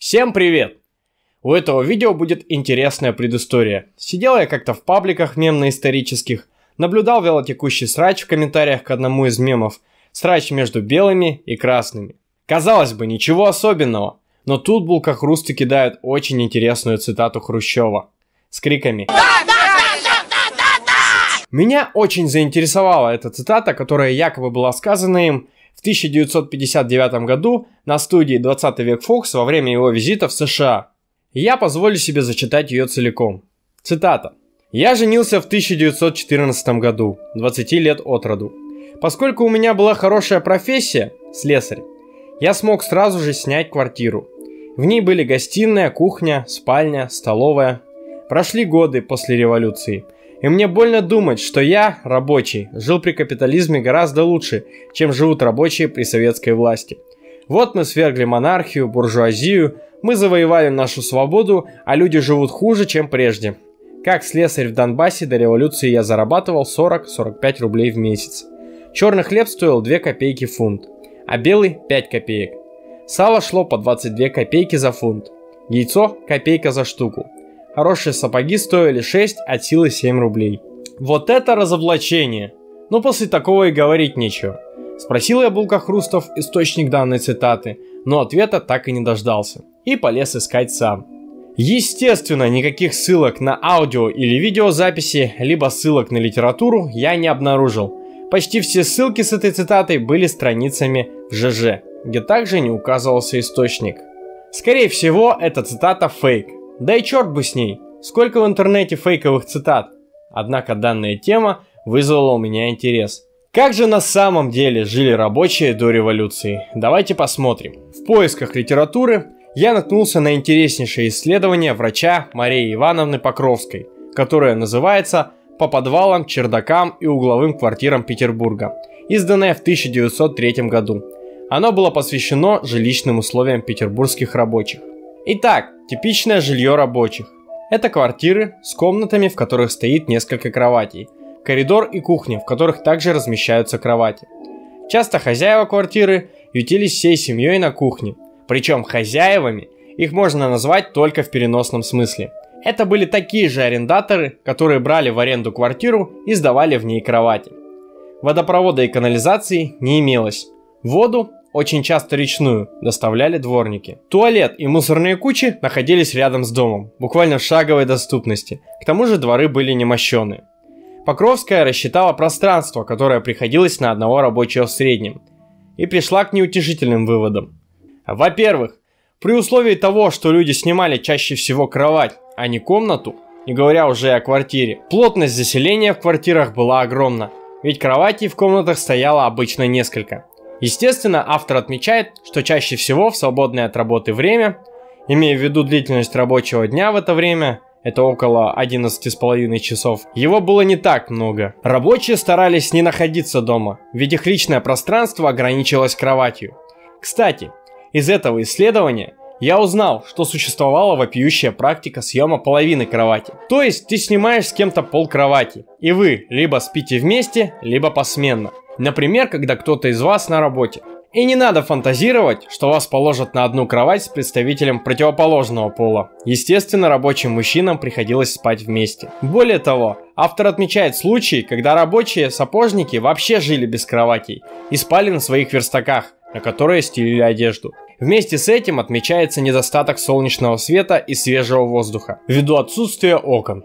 Всем привет! У этого видео будет интересная предыстория. Сидел я как-то в пабликах мемно-исторических, наблюдал велотекущий срач в комментариях к одному из мемов, срач между белыми и красными. Казалось бы, ничего особенного, но тут булкохрусты кидают очень интересную цитату Хрущева с криками Меня очень заинтересовала эта цитата, которая якобы была сказана им в 1959 году на студии 20 век Фокс во время его визита в США. Я позволю себе зачитать ее целиком. Цитата. «Я женился в 1914 году, 20 лет от роду. Поскольку у меня была хорошая профессия, слесарь, я смог сразу же снять квартиру. В ней были гостиная, кухня, спальня, столовая. Прошли годы после революции – и мне больно думать, что я, рабочий, жил при капитализме гораздо лучше, чем живут рабочие при советской власти. Вот мы свергли монархию, буржуазию, мы завоевали нашу свободу, а люди живут хуже, чем прежде. Как слесарь в Донбассе до революции я зарабатывал 40-45 рублей в месяц. Черный хлеб стоил 2 копейки фунт, а белый 5 копеек. Сало шло по 22 копейки за фунт. Яйцо – копейка за штуку. Хорошие сапоги стоили 6 от силы 7 рублей. Вот это разоблачение! Но после такого и говорить нечего. Спросил я Булка Хрустов источник данной цитаты, но ответа так и не дождался. И полез искать сам. Естественно, никаких ссылок на аудио или видеозаписи, либо ссылок на литературу я не обнаружил. Почти все ссылки с этой цитатой были страницами ЖЖ, где также не указывался источник. Скорее всего, эта цитата фейк, да и черт бы с ней, сколько в интернете фейковых цитат. Однако данная тема вызвала у меня интерес. Как же на самом деле жили рабочие до революции? Давайте посмотрим. В поисках литературы я наткнулся на интереснейшее исследование врача Марии Ивановны Покровской, которое называется «По подвалам, чердакам и угловым квартирам Петербурга», изданное в 1903 году. Оно было посвящено жилищным условиям петербургских рабочих. Итак, типичное жилье рабочих. Это квартиры с комнатами, в которых стоит несколько кроватей, коридор и кухня, в которых также размещаются кровати. Часто хозяева квартиры ютились всей семьей на кухне, причем хозяевами их можно назвать только в переносном смысле. Это были такие же арендаторы, которые брали в аренду квартиру и сдавали в ней кровати. Водопровода и канализации не имелось. Воду очень часто речную, доставляли дворники. Туалет и мусорные кучи находились рядом с домом, буквально в шаговой доступности. К тому же дворы были немощеные. Покровская рассчитала пространство, которое приходилось на одного рабочего в среднем, и пришла к неутешительным выводам. Во-первых, при условии того, что люди снимали чаще всего кровать, а не комнату, не говоря уже о квартире, плотность заселения в квартирах была огромна, ведь кроватей в комнатах стояло обычно несколько – Естественно, автор отмечает, что чаще всего в свободное от работы время, имея в виду длительность рабочего дня в это время, это около 11,5 часов, его было не так много. Рабочие старались не находиться дома, ведь их личное пространство ограничивалось кроватью. Кстати, из этого исследования я узнал, что существовала вопиющая практика съема половины кровати. То есть ты снимаешь с кем-то пол кровати, и вы либо спите вместе, либо посменно. Например, когда кто-то из вас на работе. И не надо фантазировать, что вас положат на одну кровать с представителем противоположного пола. Естественно, рабочим мужчинам приходилось спать вместе. Более того, автор отмечает случаи, когда рабочие сапожники вообще жили без кроватей и спали на своих верстаках, на которые стелили одежду. Вместе с этим отмечается недостаток солнечного света и свежего воздуха, ввиду отсутствия окон.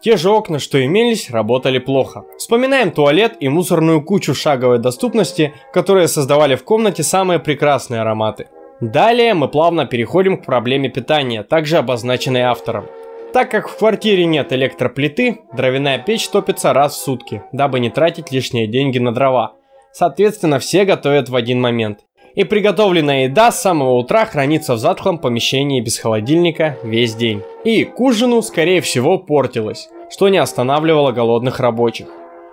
Те же окна, что имелись, работали плохо. Вспоминаем туалет и мусорную кучу шаговой доступности, которые создавали в комнате самые прекрасные ароматы. Далее мы плавно переходим к проблеме питания, также обозначенной автором. Так как в квартире нет электроплиты, дровяная печь топится раз в сутки, дабы не тратить лишние деньги на дрова. Соответственно, все готовят в один момент. И приготовленная еда с самого утра хранится в затхлом помещении без холодильника весь день. И к ужину, скорее всего, портилась, что не останавливало голодных рабочих.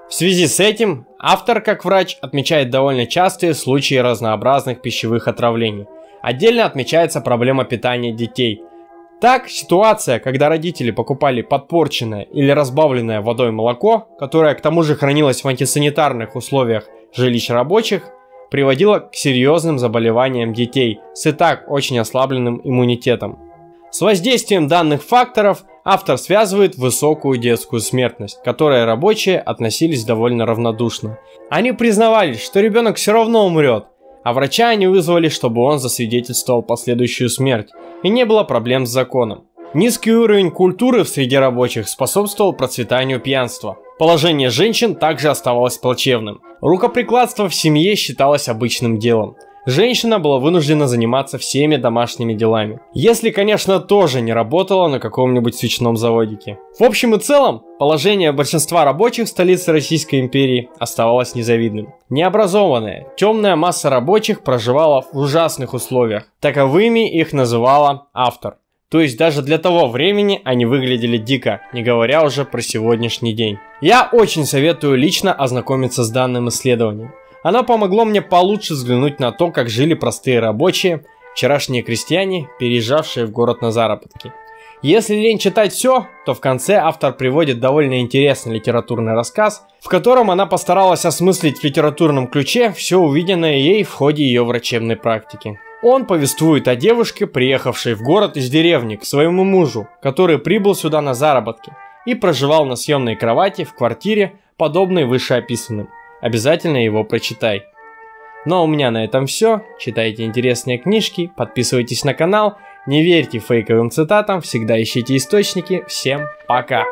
В связи с этим автор, как врач, отмечает довольно частые случаи разнообразных пищевых отравлений. Отдельно отмечается проблема питания детей. Так, ситуация, когда родители покупали подпорченное или разбавленное водой молоко, которое к тому же хранилось в антисанитарных условиях жилищ рабочих – приводило к серьезным заболеваниям детей с и так очень ослабленным иммунитетом. С воздействием данных факторов автор связывает высокую детскую смертность, к которой рабочие относились довольно равнодушно. Они признавались, что ребенок все равно умрет, а врача они вызвали, чтобы он засвидетельствовал последующую смерть, и не было проблем с законом. Низкий уровень культуры в среде рабочих способствовал процветанию пьянства. Положение женщин также оставалось плачевным. Рукоприкладство в семье считалось обычным делом. Женщина была вынуждена заниматься всеми домашними делами. Если, конечно, тоже не работала на каком-нибудь свечном заводике. В общем и целом, положение большинства рабочих в столице Российской империи оставалось незавидным. Необразованная, темная масса рабочих проживала в ужасных условиях. Таковыми их называла автор. То есть даже для того времени они выглядели дико, не говоря уже про сегодняшний день. Я очень советую лично ознакомиться с данным исследованием. Оно помогло мне получше взглянуть на то, как жили простые рабочие, вчерашние крестьяне, переезжавшие в город на заработки. Если лень читать все, то в конце автор приводит довольно интересный литературный рассказ, в котором она постаралась осмыслить в литературном ключе все увиденное ей в ходе ее врачебной практики. Он повествует о девушке, приехавшей в город из деревни к своему мужу, который прибыл сюда на заработки и проживал на съемной кровати в квартире, подобной вышеописанным. Обязательно его прочитай. Ну а у меня на этом все. Читайте интересные книжки, подписывайтесь на канал, не верьте фейковым цитатам, всегда ищите источники. Всем пока!